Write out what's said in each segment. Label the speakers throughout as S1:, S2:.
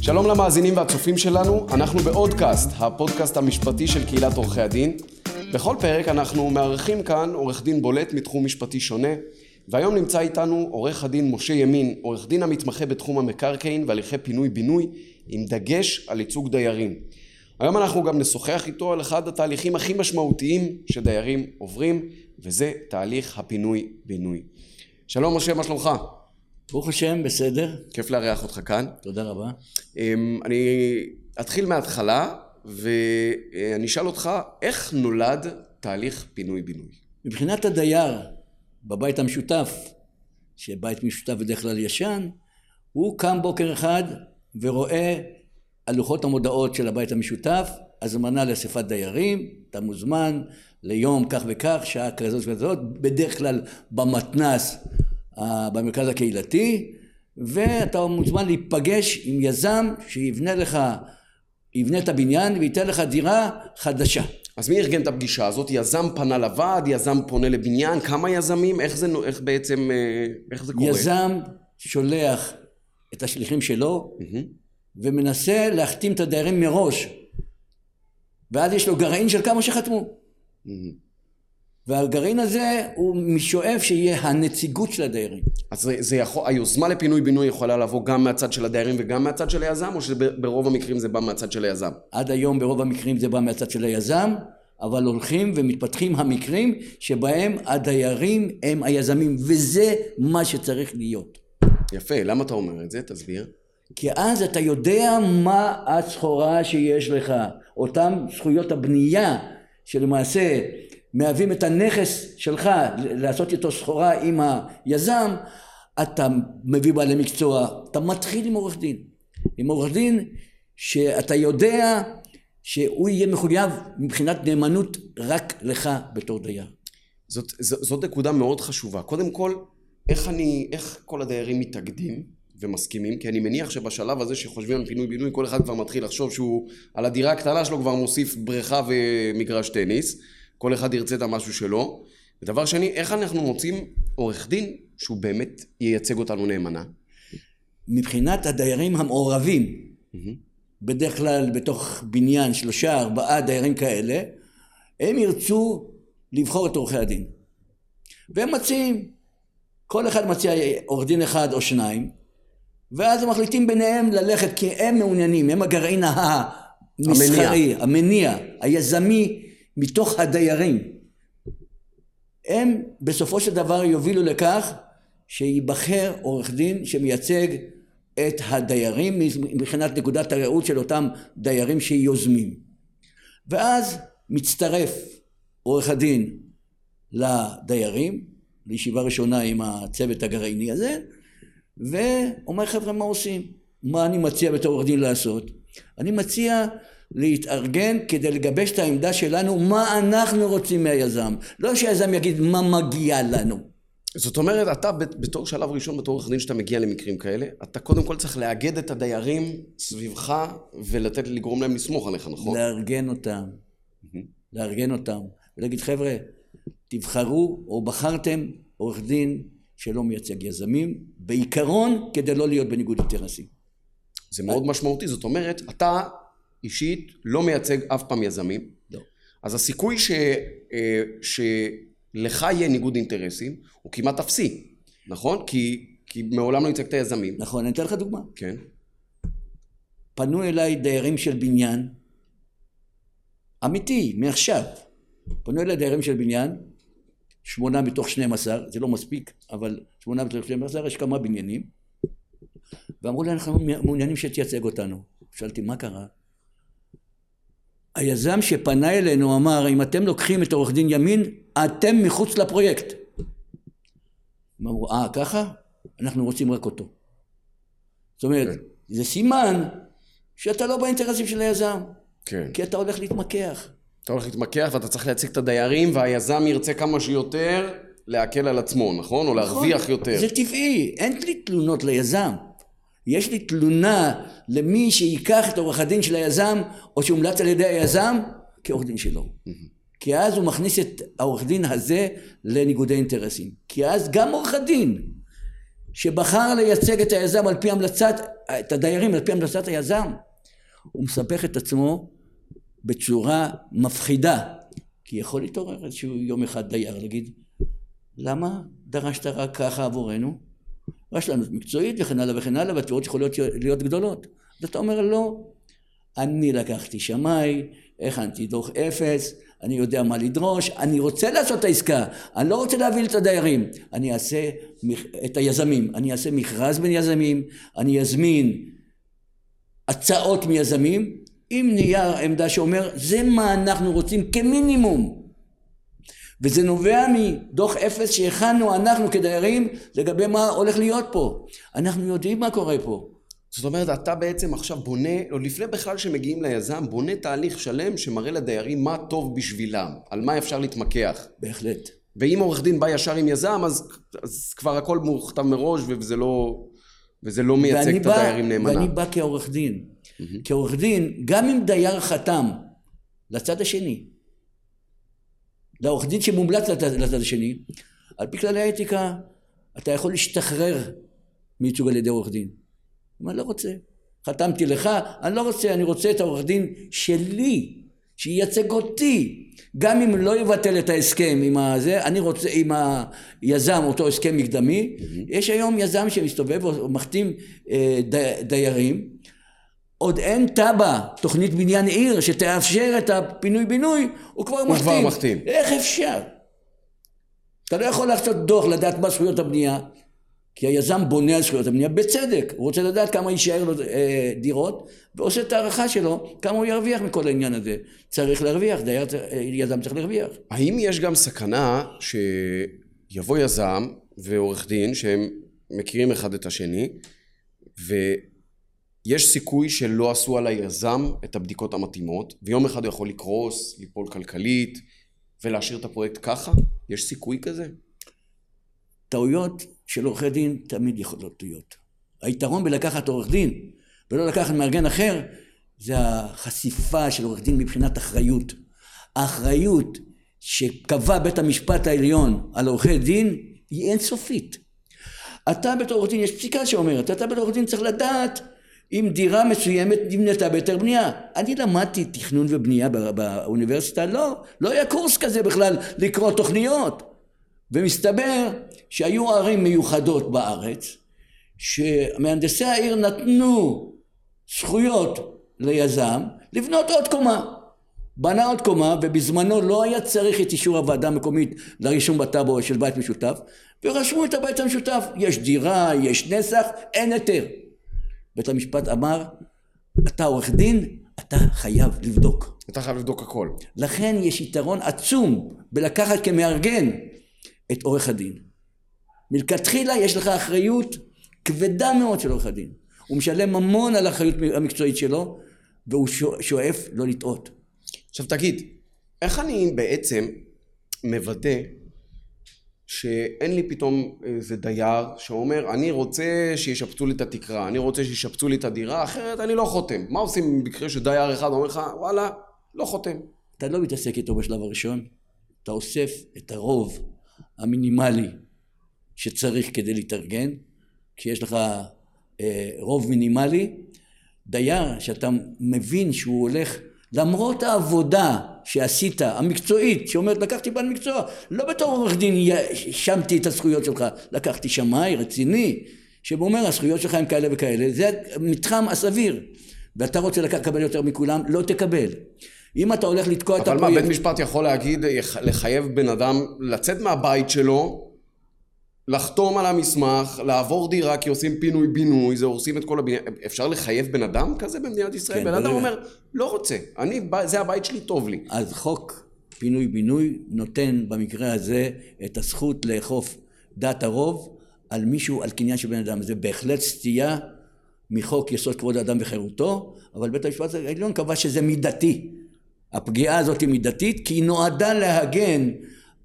S1: שלום למאזינים והצופים שלנו, אנחנו בעודקאסט, הפודקאסט המשפטי של קהילת עורכי הדין. בכל פרק אנחנו מארחים כאן עורך דין בולט מתחום משפטי שונה, והיום נמצא איתנו עורך הדין משה ימין, עורך דין המתמחה בתחום המקרקעין והליכי פינוי-בינוי, עם דגש על ייצוג דיירים. היום אנחנו גם נשוחח איתו על אחד התהליכים הכי משמעותיים שדיירים עוברים, וזה תהליך הפינוי-בינוי. שלום משה, מה שלומך?
S2: ברוך השם, בסדר.
S1: כיף לארח אותך כאן.
S2: תודה רבה.
S1: אמ, אני אתחיל מההתחלה, ואני אשאל אותך, איך נולד תהליך פינוי-בינוי?
S2: מבחינת הדייר בבית המשותף, שבית משותף בדרך כלל ישן, הוא קם בוקר אחד ורואה על לוחות המודעות של הבית המשותף, הזמנה לאספת דיירים, אתה מוזמן ליום כך וכך, שעה כזאת וכזאת, בדרך כלל במתנ"ס במרכז הקהילתי, ואתה מוזמן להיפגש עם יזם שיבנה לך, יבנה את הבניין וייתן לך דירה חדשה.
S1: אז מי ארגן את הפגישה הזאת? יזם פנה לוועד, יזם פונה לבניין, כמה יזמים? איך זה, איך בעצם, אה, איך זה קורה?
S2: יזם שולח את השליחים שלו mm-hmm. ומנסה להחתים את הדיירים מראש ואז יש לו גרעין של כמה שחתמו. Mm-hmm. והגרעין הזה הוא שואף שיהיה הנציגות של הדיירים.
S1: אז זה, זה יכול, היוזמה לפינוי בינוי יכולה לבוא גם מהצד של הדיירים וגם מהצד של היזם או שברוב המקרים זה בא מהצד של היזם?
S2: עד היום ברוב המקרים זה בא מהצד של היזם אבל הולכים ומתפתחים המקרים שבהם הדיירים הם היזמים וזה מה שצריך להיות.
S1: יפה, למה אתה אומר את זה? תסביר.
S2: כי אז אתה יודע מה הסחורה שיש לך, אותן זכויות הבנייה שלמעשה מהווים את הנכס שלך לעשות איתו סחורה עם היזם, אתה מביא בעלי מקצוע, אתה מתחיל עם עורך דין. עם עורך דין שאתה יודע שהוא יהיה מחויב מבחינת נאמנות רק לך בתור דייר.
S1: זאת, זאת, זאת נקודה מאוד חשובה. קודם כל, איך אני, איך כל הדיירים מתאגדים ומסכימים? כי אני מניח שבשלב הזה שחושבים על פינוי בינוי, כל אחד כבר מתחיל לחשוב שהוא על הדירה הקטנה שלו כבר מוסיף בריכה ומגרש טניס. כל אחד ירצה את המשהו שלו. ודבר שני, איך אנחנו מוצאים עורך דין שהוא באמת ייצג אותנו נאמנה?
S2: מבחינת הדיירים המעורבים, mm-hmm. בדרך כלל בתוך בניין שלושה ארבעה דיירים כאלה, הם ירצו לבחור את עורכי הדין. והם מציעים, כל אחד מציע עורך דין אחד או שניים, ואז הם מחליטים ביניהם ללכת כי הם מעוניינים, הם הגרעין המסחרי, המניע, המניע היזמי מתוך הדיירים. הם בסופו של דבר יובילו לכך שייבחר עורך דין שמייצג את הדיירים מבחינת נקודת הראות של אותם דיירים שיוזמים. ואז מצטרף עורך הדין לדיירים לישיבה ראשונה עם הצוות הגרעיני הזה ואומר חבר'ה מה עושים? מה אני מציע בתור עורך דין לעשות? אני מציע להתארגן כדי לגבש את העמדה שלנו מה אנחנו רוצים מהיזם לא שהיזם יגיד מה מגיע לנו
S1: זאת אומרת אתה בתור שלב ראשון בתור עורך דין שאתה מגיע למקרים כאלה אתה קודם כל צריך לאגד את הדיירים סביבך ולתת לגרום להם לסמוך עליך נכון?
S2: לארגן אותם לארגן אותם ולהגיד חבר'ה תבחרו או בחרתם עורך דין שלא מייצג יזמים בעיקרון כדי לא להיות בניגוד אינטרסים
S1: זה מאוד משמעותי זאת אומרת אתה אישית לא מייצג אף פעם יזמים.
S2: לא.
S1: אז הסיכוי ש, אה, שלך יהיה ניגוד אינטרסים הוא כמעט אפסי, נכון? כי, כי מעולם לא ייצגת יזמים.
S2: נכון, אני אתן לך דוגמה.
S1: כן.
S2: פנו אליי דיירים של בניין, אמיתי, מעכשיו. פנו אליי דיירים של בניין, שמונה מתוך שנים עשר, זה לא מספיק, אבל שמונה מתוך שנים עשר, יש כמה בניינים, ואמרו לי, אנחנו מעוניינים שתייצג אותנו. שאלתי, מה קרה? היזם שפנה אלינו אמר אם אתם לוקחים את עורך דין ימין אתם מחוץ לפרויקט. הם אמרו אה ככה? אנחנו רוצים רק אותו. זאת אומרת כן. זה סימן שאתה לא באינטרסים של היזם.
S1: כן.
S2: כי אתה הולך להתמקח.
S1: אתה הולך להתמקח ואתה צריך להציג את הדיירים והיזם ירצה כמה שיותר להקל על עצמו נכון? או נכון. להרוויח יותר.
S2: זה טבעי אין לי תלונות ליזם. יש לי תלונה למי שייקח את עורך הדין של היזם או שהומלץ על ידי היזם כעורך דין שלו. כי אז הוא מכניס את העורך דין הזה לניגודי אינטרסים. כי אז גם עורך הדין שבחר לייצג את היזם על פי המלצת, את הדיירים על פי המלצת היזם, הוא מספח את עצמו בצורה מפחידה. כי יכול להתעורר איזשהו יום אחד דייר להגיד, למה דרשת רק ככה עבורנו? רשלנות מקצועית וכן הלאה וכן הלאה, והתביעות יכולות להיות גדולות. אז אתה אומר לא, אני לקחתי שמאי, הכנתי דוח אפס, אני יודע מה לדרוש, אני רוצה לעשות את העסקה, אני לא רוצה להביא את הדיירים, אני אעשה את היזמים, אני אעשה מכרז בין יזמים, אני אזמין הצעות מיזמים עם נייר עמדה שאומר זה מה אנחנו רוצים כמינימום וזה נובע מדוח אפס שהכנו אנחנו כדיירים לגבי מה הולך להיות פה אנחנו יודעים מה קורה פה
S1: זאת אומרת, אתה בעצם עכשיו בונה, או לפני בכלל שמגיעים ליזם, בונה תהליך שלם שמראה לדיירים מה טוב בשבילם, על מה אפשר להתמקח.
S2: בהחלט.
S1: ואם עורך דין בא ישר עם יזם, אז, אז כבר הכל מוכתב מראש, וזה לא, וזה לא מייצג את הדיירים נאמנה.
S2: ואני בא כעורך דין. כעורך דין, גם אם דייר חתם לצד השני, לעורך דין שמומלץ לצד, לצד השני, על פי כללי האתיקה, אתה יכול להשתחרר מייצוג על ידי עורך דין. אני לא רוצה. חתמתי לך, אני לא רוצה, אני רוצה את העורך דין שלי, שייצג אותי. גם אם לא יבטל את ההסכם עם הזה, אני רוצה, עם היזם, אותו הסכם מקדמי, mm-hmm. יש היום יזם שמסתובב ומחתים אה, די, דיירים, עוד אין תב"ע, תוכנית בניין עיר, שתאפשר את הפינוי בינוי, הוא כבר הוא מחתים. כבר מחתים. איך אפשר? אתה לא יכול לעשות דוח לדעת מה זכויות הבנייה, כי היזם בונה על זכויות הבנייה בצדק, הוא רוצה לדעת כמה יישאר לו אה, דירות ועושה את הערכה שלו כמה הוא ירוויח מכל העניין הזה. צריך להרוויח, דייר, אה, יזם צריך להרוויח.
S1: האם יש גם סכנה שיבוא יזם ועורך דין שהם מכירים אחד את השני ויש סיכוי שלא עשו על היזם את הבדיקות המתאימות ויום אחד הוא יכול לקרוס, ליפול כלכלית ולהשאיר את הפרויקט ככה? יש סיכוי כזה?
S2: טעויות של עורכי דין תמיד יכולות להיות. היתרון בלקחת עורך דין ולא לקחת מארגן אחר זה החשיפה של עורך דין מבחינת אחריות. האחריות שקבע בית המשפט העליון על עורכי דין היא אינסופית. אתה בתור עורך דין, יש פסיקה שאומרת, אתה בתור עורך דין צריך לדעת אם דירה מסוימת נבנתה בהיתר בנייה. אני למדתי תכנון ובנייה באוניברסיטה, לא, לא היה קורס כזה בכלל לקרוא תוכניות. ומסתבר שהיו ערים מיוחדות בארץ שמהנדסי העיר נתנו זכויות ליזם לבנות עוד קומה בנה עוד קומה ובזמנו לא היה צריך את אישור הוועדה המקומית לרישום בטאבו של בית משותף ורשמו את הבית המשותף יש דירה יש נסח אין היתר בית המשפט אמר אתה עורך דין אתה חייב לבדוק
S1: אתה חייב לבדוק הכל
S2: לכן יש יתרון עצום בלקחת כמארגן את עורך הדין. מלכתחילה יש לך אחריות כבדה מאוד של עורך הדין. הוא משלם המון על האחריות המקצועית שלו, והוא שואף לא לטעות.
S1: עכשיו תגיד, איך אני בעצם מוודא שאין לי פתאום איזה דייר שאומר אני רוצה שישפצו לי את התקרה, אני רוצה שישפצו לי את הדירה, אחרת אני לא חותם. מה עושים במקרה שדייר אחד אומר לך וואלה, לא חותם.
S2: אתה לא מתעסק איתו בשלב הראשון, אתה אוסף את הרוב המינימלי שצריך כדי להתארגן, כי יש לך אה, רוב מינימלי, דייר שאתה מבין שהוא הולך למרות העבודה שעשית, המקצועית, שאומרת לקחתי בעל מקצוע, לא בתור עורך דין האשמתי את הזכויות שלך, לקחתי שמאי רציני, שאומר הזכויות שלך הם כאלה וכאלה, זה המתחם הסביר, ואתה רוצה לקבל יותר מכולם, לא תקבל. אם אתה הולך לתקוע את
S1: הפרויקט... אבל מה, בית משפט יכול להגיד, לחייב בן אדם לצאת מהבית שלו, לחתום על המסמך, לעבור דירה כי עושים פינוי בינוי, זה הורסים את כל הבניין, אפשר לחייב בן אדם כזה במדינת ישראל? כן, בן אדם אומר, לא רוצה, אני, זה הבית שלי, טוב לי.
S2: אז חוק פינוי בינוי נותן במקרה הזה את הזכות לאכוף דת הרוב על מישהו, על קניין של בן אדם. זה בהחלט סטייה מחוק יסוד כבוד האדם וחירותו, אבל בית המשפט העליון קבע שזה מידתי. הפגיעה הזאת היא מידתית כי היא נועדה להגן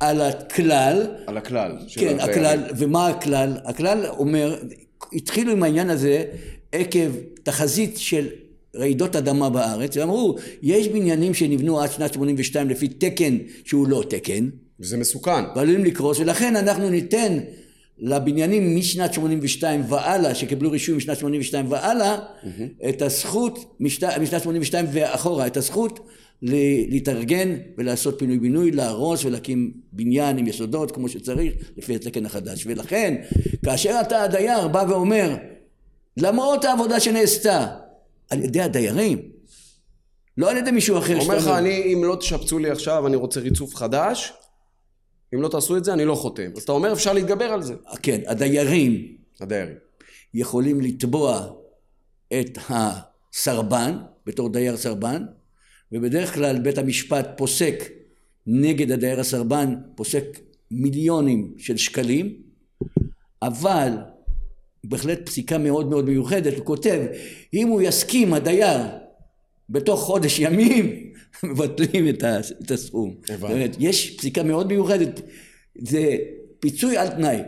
S2: על הכלל.
S1: על הכלל.
S2: כן, הכלל, ומה הכלל? הכלל אומר, התחילו עם העניין הזה עקב תחזית של רעידות אדמה בארץ, ואמרו, יש בניינים שנבנו עד שנת 82 לפי תקן שהוא לא תקן.
S1: וזה מסוכן.
S2: ועלולים לקרוס, ולכן אנחנו ניתן לבניינים משנת 82 והלאה, שקיבלו רישוי משנת 82 והלאה, mm-hmm. את הזכות, משת, משנת 82 ואחורה, את הזכות להתארגן ולעשות פינוי בינוי, להרוס ולהקים בניין עם יסודות כמו שצריך לפי התקן החדש. ולכן, כאשר אתה הדייר בא ואומר, למרות העבודה שנעשתה על ידי הדיירים, לא על ידי מישהו אחר.
S1: אומר לך, אני, אם לא תשפצו לי עכשיו, אני רוצה ריצוף חדש, אם לא תעשו את זה, אני לא חותם. אז אתה אומר, אפשר להתגבר על זה.
S2: כן, הדיירים.
S1: הדיירים.
S2: יכולים לתבוע את הסרבן, בתור דייר סרבן, ובדרך כלל בית המשפט פוסק נגד הדייר הסרבן, פוסק מיליונים של שקלים, אבל בהחלט פסיקה מאוד מאוד מיוחדת, הוא כותב, אם הוא יסכים, הדייר, בתוך חודש ימים, מבטלים את הסכום. הבנתי. יש פסיקה מאוד מיוחדת, זה פיצוי על תנאי.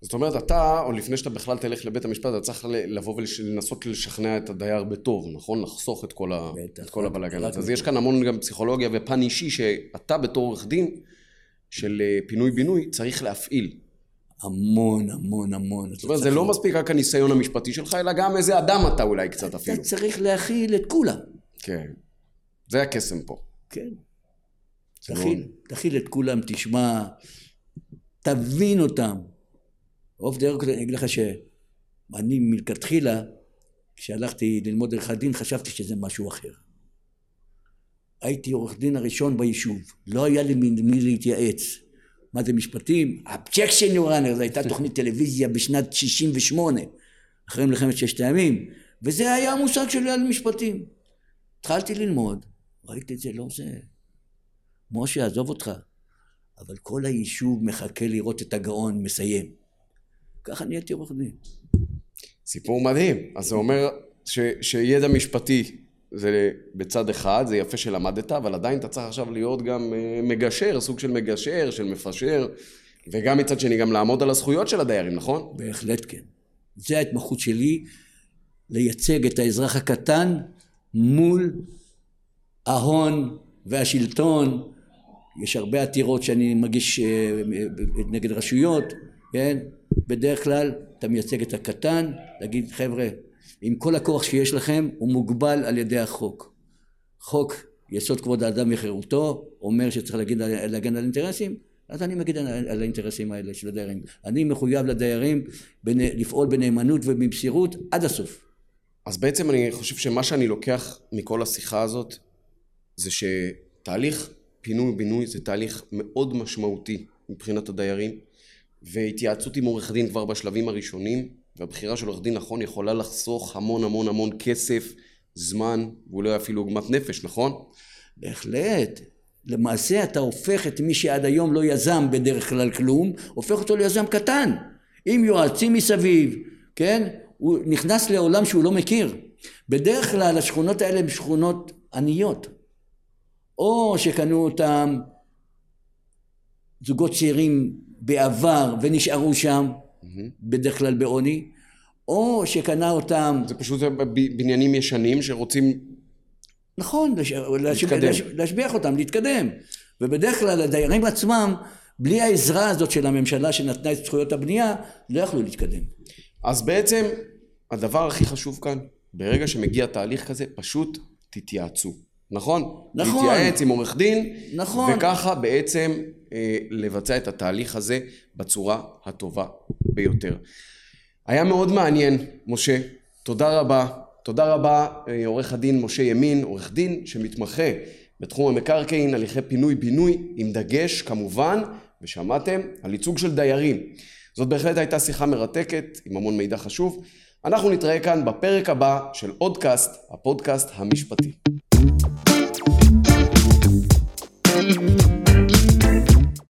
S1: זאת אומרת, אתה, או לפני שאתה בכלל תלך לבית המשפט, אתה צריך לבוא ולנסות לשכנע את הדייר בטוב, נכון? לחסוך את כל, ה... את כל הבלאגן. אז יש כאן המון גם פסיכולוגיה ופן אישי שאתה בתור עורך דין של אה, פינוי-בינוי צריך להפעיל.
S2: המון, המון, המון.
S1: זאת אומרת, זה לא מספיק רק הניסיון המשפטי שלך, אלא גם איזה אדם אתה אולי קצת אפילו.
S2: אתה צריך להכיל את כולם.
S1: כן. זה הקסם פה.
S2: כן. תכיל, תכיל את כולם, תשמע, תבין אותם. אוף דרך אני אגיד לך שאני מלכתחילה, כשהלכתי ללמוד עריכת דין, חשבתי שזה משהו אחר. הייתי עורך דין הראשון ביישוב, לא היה לי מי להתייעץ. מה זה משפטים? objection your honor, זו הייתה תוכנית טלוויזיה בשנת 68, אחרי מלחמת ששת הימים, וזה היה המושג שלי על משפטים. התחלתי ללמוד, ראיתי את זה, לא זה. משה, עזוב אותך. אבל כל היישוב מחכה לראות את הגאון מסיים. ככה נהייתי עורך דין.
S1: סיפור מדהים. אז זה אומר ש, שידע משפטי זה בצד אחד, זה יפה שלמדת, אבל עדיין אתה צריך עכשיו להיות גם אה, מגשר, סוג של מגשר, של מפשר, וגם מצד שני גם לעמוד על הזכויות של הדיירים, נכון?
S2: בהחלט כן. זה ההתמחות שלי, לייצג את האזרח הקטן מול ההון והשלטון. יש הרבה עתירות שאני מגיש אה, נגד רשויות, כן? בדרך כלל אתה מייצג את הקטן, להגיד חבר'ה, עם כל הכוח שיש לכם, הוא מוגבל על ידי החוק. חוק יסוד כבוד האדם וחירותו אומר שצריך להגיד, להגן על אינטרסים, אז אני מגיד על האינטרסים האלה של הדיירים. אני מחויב לדיירים לפעול בנאמנות ובמסירות עד הסוף.
S1: אז בעצם אני חושב שמה שאני לוקח מכל השיחה הזאת זה שתהליך פינוי-בינוי זה תהליך מאוד משמעותי מבחינת הדיירים והתייעצות עם עורך דין כבר בשלבים הראשונים והבחירה של עורך דין נכון יכולה לחסוך המון המון המון כסף, זמן ואולי אפילו עוגמת נפש, נכון?
S2: בהחלט. למעשה אתה הופך את מי שעד היום לא יזם בדרך כלל כלום, הופך אותו ליזם קטן, עם יועצים מסביב, כן? הוא נכנס לעולם שהוא לא מכיר. בדרך כלל השכונות האלה הן שכונות עניות. או שקנו אותם זוגות צעירים בעבר ונשארו שם, mm-hmm. בדרך כלל בעוני, או שקנה אותם...
S1: זה פשוט בניינים ישנים שרוצים...
S2: נכון, להתקדם. להש... להשביח אותם, להתקדם. ובדרך כלל הדיירים עצמם, בלי העזרה הזאת של הממשלה שנתנה את זכויות הבנייה, לא יכלו להתקדם.
S1: אז בעצם הדבר הכי חשוב כאן, ברגע שמגיע תהליך כזה, פשוט תתייעצו. נכון?
S2: נכון.
S1: להתייעץ עם עורך דין.
S2: נכון.
S1: וככה בעצם לבצע את התהליך הזה בצורה הטובה ביותר. היה מאוד מעניין, משה. תודה רבה. תודה רבה, אה, עורך הדין משה ימין, עורך דין שמתמחה בתחום המקרקעין, הליכי פינוי-בינוי, עם דגש כמובן, ושמעתם, על ייצוג של דיירים. זאת בהחלט הייתה שיחה מרתקת, עם המון מידע חשוב. אנחנו נתראה כאן בפרק הבא של אודקאסט, הפודקאסט המשפטי. thank you